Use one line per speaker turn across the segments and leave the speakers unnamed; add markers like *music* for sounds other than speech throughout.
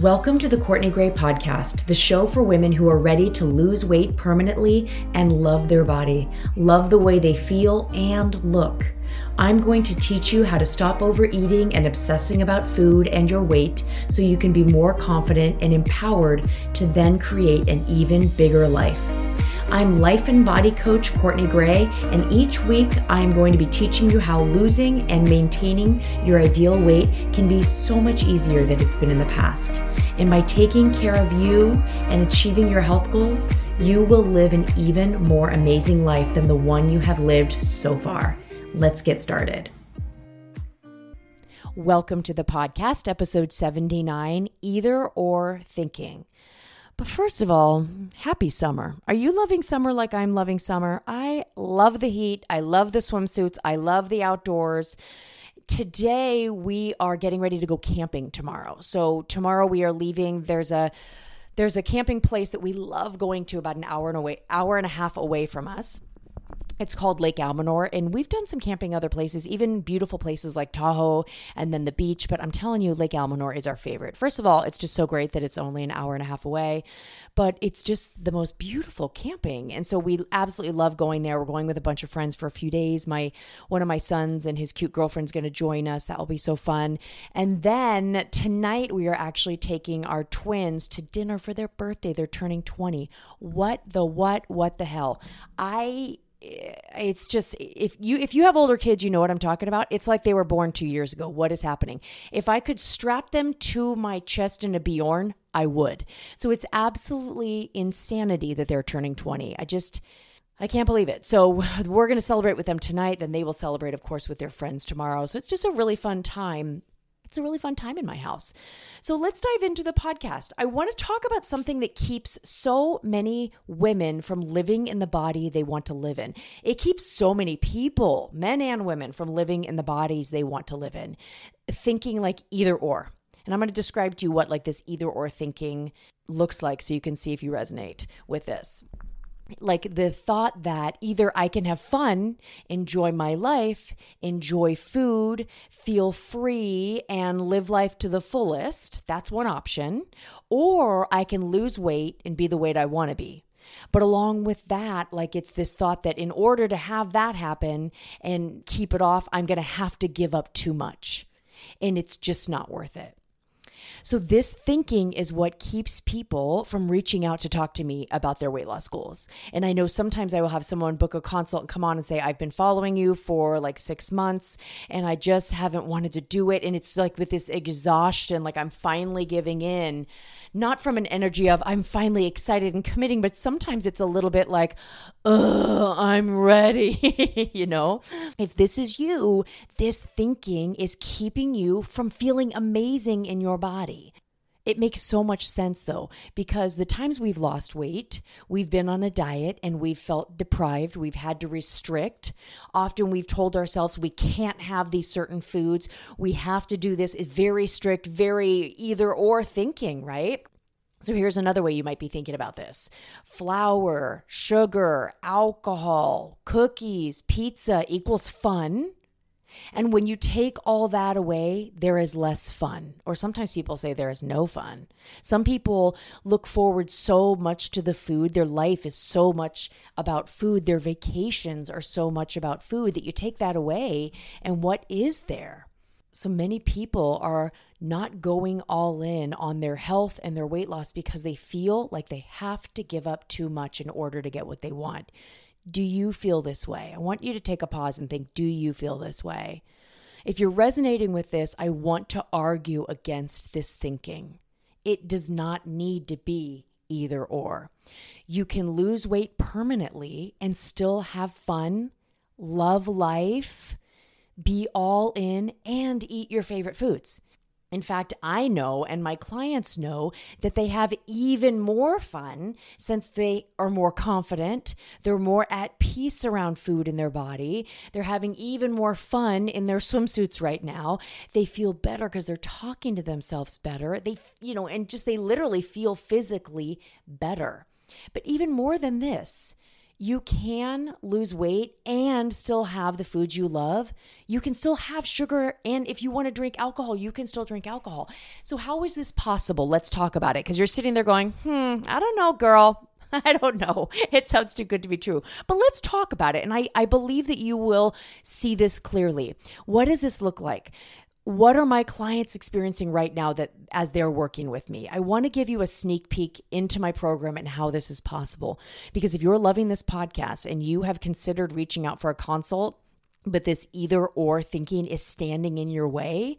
Welcome to the Courtney Gray Podcast, the show for women who are ready to lose weight permanently and love their body, love the way they feel and look. I'm going to teach you how to stop overeating and obsessing about food and your weight so you can be more confident and empowered to then create an even bigger life. I'm life and body coach Courtney Gray, and each week I am going to be teaching you how losing and maintaining your ideal weight can be so much easier than it's been in the past. And by taking care of you and achieving your health goals, you will live an even more amazing life than the one you have lived so far. Let's get started. Welcome to the podcast, episode 79 Either or Thinking. But first of all, happy summer. Are you loving summer like I'm loving summer? I love the heat. I love the swimsuits. I love the outdoors. Today, we are getting ready to go camping tomorrow. So, tomorrow we are leaving. There's a there's a camping place that we love going to about an hour and away hour and a half away from us it's called Lake Almanor, and we've done some camping other places, even beautiful places like Tahoe and then the beach. But I'm telling you, Lake Almanor is our favorite. First of all, it's just so great that it's only an hour and a half away, but it's just the most beautiful camping. And so we absolutely love going there. We're going with a bunch of friends for a few days. My one of my sons and his cute girlfriend's going to join us. That will be so fun. And then tonight we are actually taking our twins to dinner for their birthday. They're turning 20. What the what? What the hell? I it's just if you if you have older kids you know what i'm talking about it's like they were born two years ago what is happening if i could strap them to my chest in a bjorn i would so it's absolutely insanity that they're turning 20 i just I can't believe it. So, we're going to celebrate with them tonight. Then they will celebrate, of course, with their friends tomorrow. So, it's just a really fun time it's a really fun time in my house. So let's dive into the podcast. I want to talk about something that keeps so many women from living in the body they want to live in. It keeps so many people, men and women, from living in the bodies they want to live in, thinking like either or. And I'm going to describe to you what like this either or thinking looks like so you can see if you resonate with this like the thought that either I can have fun, enjoy my life, enjoy food, feel free, and live life to the fullest. That's one option. Or I can lose weight and be the weight I want to be. But along with that, like it's this thought that in order to have that happen and keep it off, I'm going to have to give up too much. And it's just not worth it. So, this thinking is what keeps people from reaching out to talk to me about their weight loss goals. And I know sometimes I will have someone book a consult and come on and say, I've been following you for like six months and I just haven't wanted to do it. And it's like with this exhaustion, like I'm finally giving in not from an energy of I'm finally excited and committing, but sometimes it's a little bit like, ugh, I'm ready. *laughs* you know, if this is you, this thinking is keeping you from feeling amazing in your body. It makes so much sense though, because the times we've lost weight, we've been on a diet and we've felt deprived, we've had to restrict. Often we've told ourselves we can't have these certain foods, we have to do this. It's very strict, very either or thinking, right? So here's another way you might be thinking about this flour, sugar, alcohol, cookies, pizza equals fun and when you take all that away, there is less fun. Or sometimes people say there is no fun. Some people look forward so much to the food. Their life is so much about food. Their vacations are so much about food that you take that away. And what is there? So many people are not going all in on their health and their weight loss because they feel like they have to give up too much in order to get what they want. Do you feel this way? I want you to take a pause and think do you feel this way? If you're resonating with this, I want to argue against this thinking. It does not need to be either or. You can lose weight permanently and still have fun, love life, be all in, and eat your favorite foods. In fact, I know and my clients know that they have even more fun since they are more confident. They're more at peace around food in their body. They're having even more fun in their swimsuits right now. They feel better because they're talking to themselves better. They, you know, and just they literally feel physically better. But even more than this, you can lose weight and still have the foods you love. You can still have sugar. And if you want to drink alcohol, you can still drink alcohol. So, how is this possible? Let's talk about it. Because you're sitting there going, hmm, I don't know, girl. *laughs* I don't know. *laughs* It sounds too good to be true. But let's talk about it. And I, I believe that you will see this clearly. What does this look like? What are my clients experiencing right now that as they're working with me? I want to give you a sneak peek into my program and how this is possible. Because if you're loving this podcast and you have considered reaching out for a consult but this either or thinking is standing in your way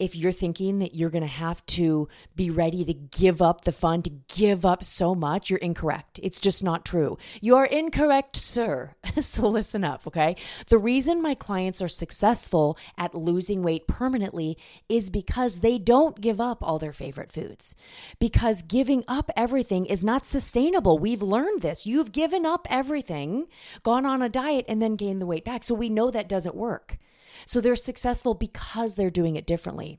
if you're thinking that you're going to have to be ready to give up the fun, to give up so much, you're incorrect. It's just not true. You are incorrect, sir. *laughs* so listen up, okay? The reason my clients are successful at losing weight permanently is because they don't give up all their favorite foods. Because giving up everything is not sustainable. We've learned this. You've given up everything, gone on a diet, and then gained the weight back. So we know that doesn't work. So they're successful because they're doing it differently.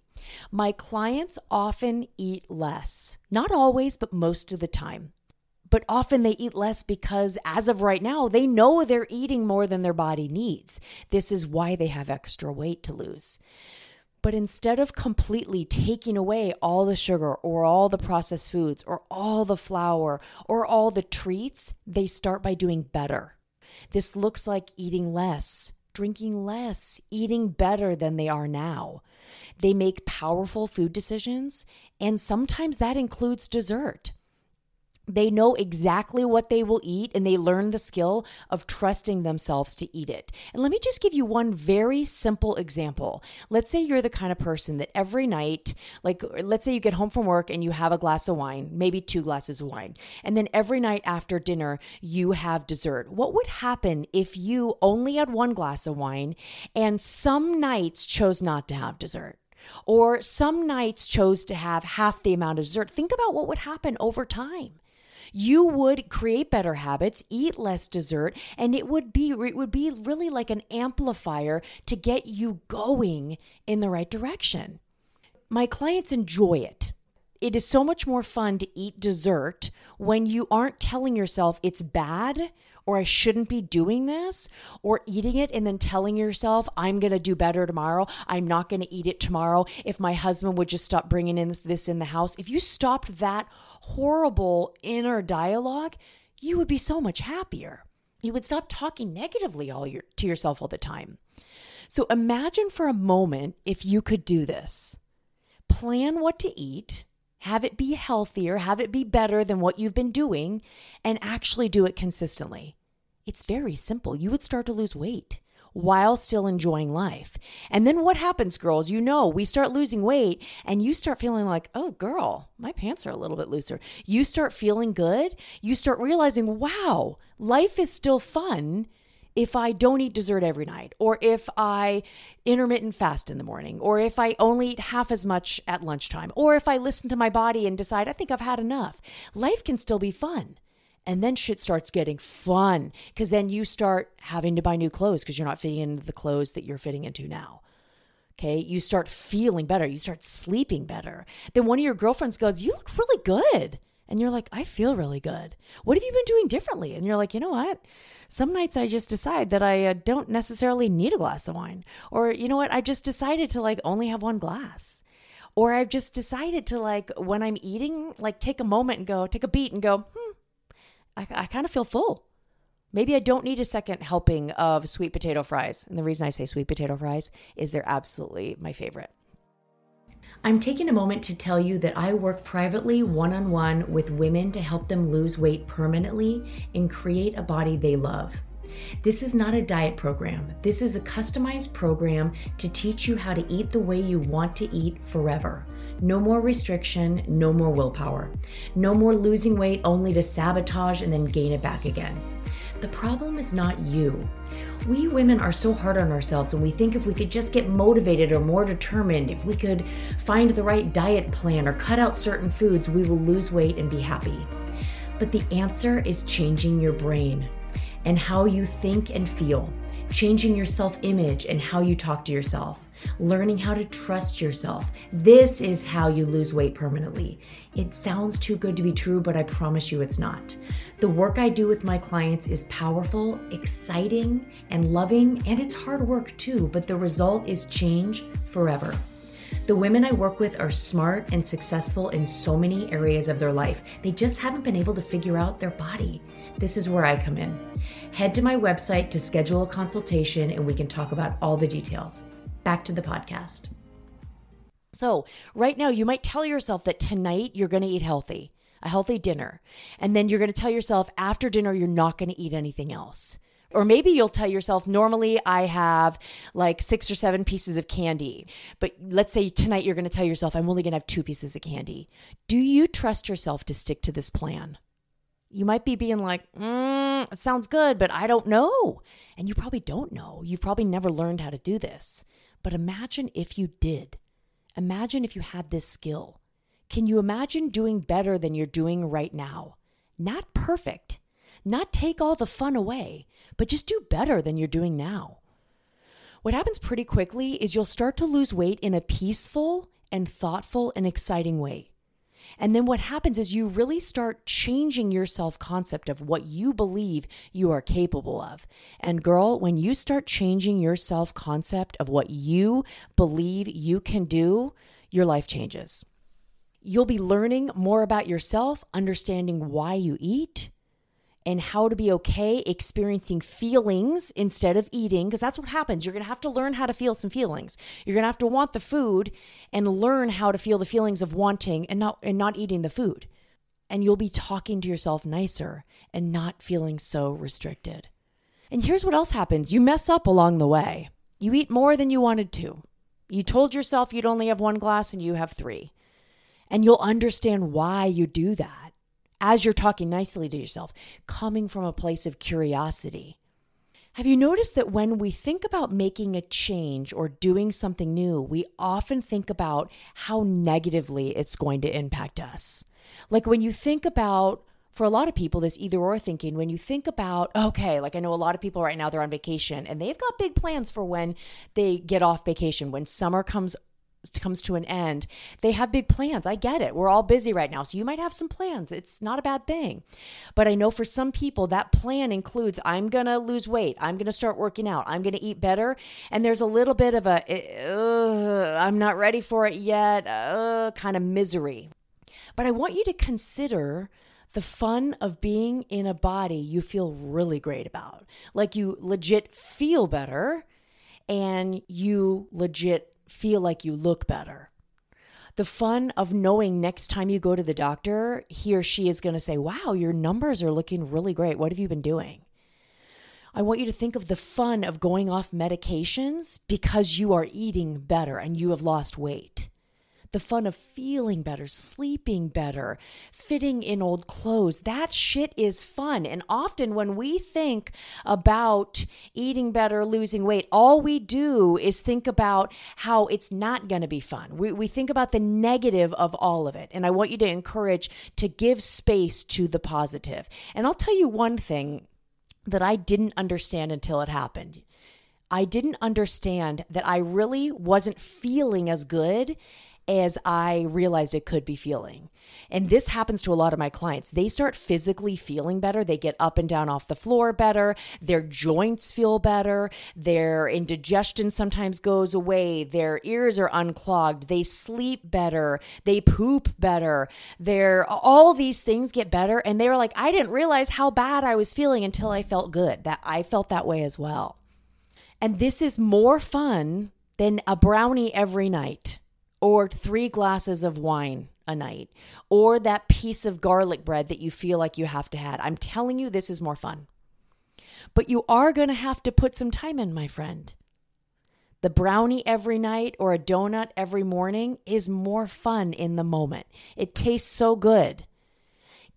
My clients often eat less, not always, but most of the time. But often they eat less because, as of right now, they know they're eating more than their body needs. This is why they have extra weight to lose. But instead of completely taking away all the sugar or all the processed foods or all the flour or all the treats, they start by doing better. This looks like eating less, drinking less, eating better than they are now. They make powerful food decisions, and sometimes that includes dessert. They know exactly what they will eat and they learn the skill of trusting themselves to eat it. And let me just give you one very simple example. Let's say you're the kind of person that every night, like let's say you get home from work and you have a glass of wine, maybe two glasses of wine, and then every night after dinner you have dessert. What would happen if you only had one glass of wine and some nights chose not to have dessert? Or some nights chose to have half the amount of dessert. Think about what would happen over time you would create better habits, eat less dessert, and it would be it would be really like an amplifier to get you going in the right direction. My clients enjoy it. It is so much more fun to eat dessert when you aren't telling yourself it's bad or I shouldn't be doing this, or eating it and then telling yourself, I'm going to do better tomorrow. I'm not going to eat it tomorrow. If my husband would just stop bringing in this in the house, if you stopped that horrible inner dialogue, you would be so much happier. You would stop talking negatively all your, to yourself all the time. So imagine for a moment if you could do this. Plan what to eat, have it be healthier, have it be better than what you've been doing, and actually do it consistently. It's very simple. You would start to lose weight while still enjoying life. And then what happens, girls? You know, we start losing weight and you start feeling like, oh, girl, my pants are a little bit looser. You start feeling good. You start realizing, wow, life is still fun if I don't eat dessert every night, or if I intermittent fast in the morning, or if I only eat half as much at lunchtime, or if I listen to my body and decide I think I've had enough, life can still be fun. And then shit starts getting fun because then you start having to buy new clothes because you're not fitting into the clothes that you're fitting into now. Okay. You start feeling better. You start sleeping better. Then one of your girlfriends goes, You look really good. And you're like, I feel really good. What have you been doing differently? And you're like, You know what? Some nights I just decide that I uh, don't necessarily need a glass of wine. Or, you know what? I just decided to like only have one glass. Or I've just decided to like, when I'm eating, like take a moment and go, take a beat and go, hmm, I, I kind of feel full. Maybe I don't need a second helping of sweet potato fries. And the reason I say sweet potato fries is they're absolutely my favorite. I'm taking a moment to tell you that I work privately one on one with women to help them lose weight permanently and create a body they love. This is not a diet program. This is a customized program to teach you how to eat the way you want to eat forever. No more restriction, no more willpower. No more losing weight only to sabotage and then gain it back again. The problem is not you. We women are so hard on ourselves and we think if we could just get motivated or more determined, if we could find the right diet plan or cut out certain foods, we will lose weight and be happy. But the answer is changing your brain and how you think and feel, changing your self image and how you talk to yourself learning how to trust yourself. This is how you lose weight permanently. It sounds too good to be true, but I promise you it's not. The work I do with my clients is powerful, exciting, and loving, and it's hard work too, but the result is change forever. The women I work with are smart and successful in so many areas of their life. They just haven't been able to figure out their body. This is where I come in. Head to my website to schedule a consultation and we can talk about all the details. Back to the podcast. So, right now, you might tell yourself that tonight you're going to eat healthy, a healthy dinner. And then you're going to tell yourself after dinner, you're not going to eat anything else. Or maybe you'll tell yourself, normally I have like six or seven pieces of candy. But let's say tonight you're going to tell yourself, I'm only going to have two pieces of candy. Do you trust yourself to stick to this plan? You might be being like, mm, it sounds good, but I don't know. And you probably don't know. You've probably never learned how to do this. But imagine if you did. Imagine if you had this skill. Can you imagine doing better than you're doing right now? Not perfect, not take all the fun away, but just do better than you're doing now. What happens pretty quickly is you'll start to lose weight in a peaceful and thoughtful and exciting way. And then what happens is you really start changing your self concept of what you believe you are capable of. And girl, when you start changing your self concept of what you believe you can do, your life changes. You'll be learning more about yourself, understanding why you eat, and how to be okay experiencing feelings instead of eating because that's what happens. You're going to have to learn how to feel some feelings. You're going to have to want the food and learn how to feel the feelings of wanting and not and not eating the food. And you'll be talking to yourself nicer and not feeling so restricted. And here's what else happens. You mess up along the way. You eat more than you wanted to. You told yourself you'd only have one glass and you have 3 and you'll understand why you do that as you're talking nicely to yourself, coming from a place of curiosity. Have you noticed that when we think about making a change or doing something new, we often think about how negatively it's going to impact us? Like when you think about, for a lot of people, this either or thinking, when you think about, okay, like I know a lot of people right now, they're on vacation and they've got big plans for when they get off vacation, when summer comes comes to an end, they have big plans. I get it. We're all busy right now. So you might have some plans. It's not a bad thing. But I know for some people, that plan includes I'm going to lose weight. I'm going to start working out. I'm going to eat better. And there's a little bit of a, I'm not ready for it yet, uh, kind of misery. But I want you to consider the fun of being in a body you feel really great about. Like you legit feel better and you legit feel like you look better. The fun of knowing next time you go to the doctor, he or she is going to say, Wow, your numbers are looking really great. What have you been doing? I want you to think of the fun of going off medications because you are eating better and you have lost weight the fun of feeling better, sleeping better, fitting in old clothes. That shit is fun. And often when we think about eating better, losing weight, all we do is think about how it's not going to be fun. We, we think about the negative of all of it. And I want you to encourage to give space to the positive. And I'll tell you one thing that I didn't understand until it happened. I didn't understand that I really wasn't feeling as good as I realized it could be feeling. And this happens to a lot of my clients. They start physically feeling better. They get up and down off the floor better. Their joints feel better. Their indigestion sometimes goes away. Their ears are unclogged. They sleep better. They poop better. Their all these things get better. And they were like, I didn't realize how bad I was feeling until I felt good. That I felt that way as well. And this is more fun than a brownie every night or three glasses of wine a night or that piece of garlic bread that you feel like you have to have. I'm telling you, this is more fun. But you are going to have to put some time in, my friend. The brownie every night or a donut every morning is more fun in the moment. It tastes so good.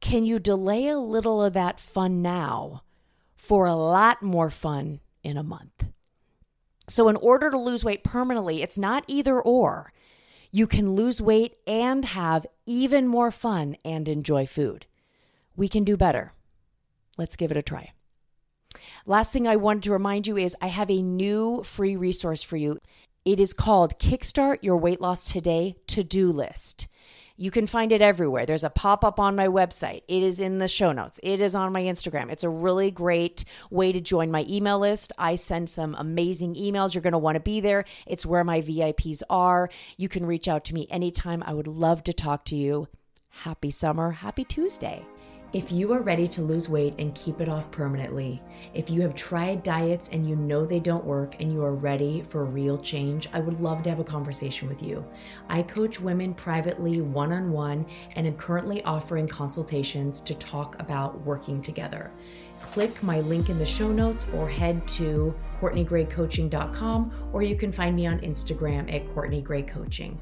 Can you delay a little of that fun now for a lot more fun in a month? So, in order to lose weight permanently, it's not either or. You can lose weight and have even more fun and enjoy food. We can do better. Let's give it a try. Last thing I wanted to remind you is I have a new free resource for you. It is called Kickstart Your Weight Loss Today To Do List. You can find it everywhere. There's a pop up on my website. It is in the show notes. It is on my Instagram. It's a really great way to join my email list. I send some amazing emails. You're going to want to be there. It's where my VIPs are. You can reach out to me anytime. I would love to talk to you. Happy summer. Happy Tuesday. If you are ready to lose weight and keep it off permanently, if you have tried diets and you know they don't work and you are ready for real change, I would love to have a conversation with you. I coach women privately one on one and am currently offering consultations to talk about working together. Click my link in the show notes or head to CourtneyGrayCoaching.com or you can find me on Instagram at CourtneyGrayCoaching. Coaching.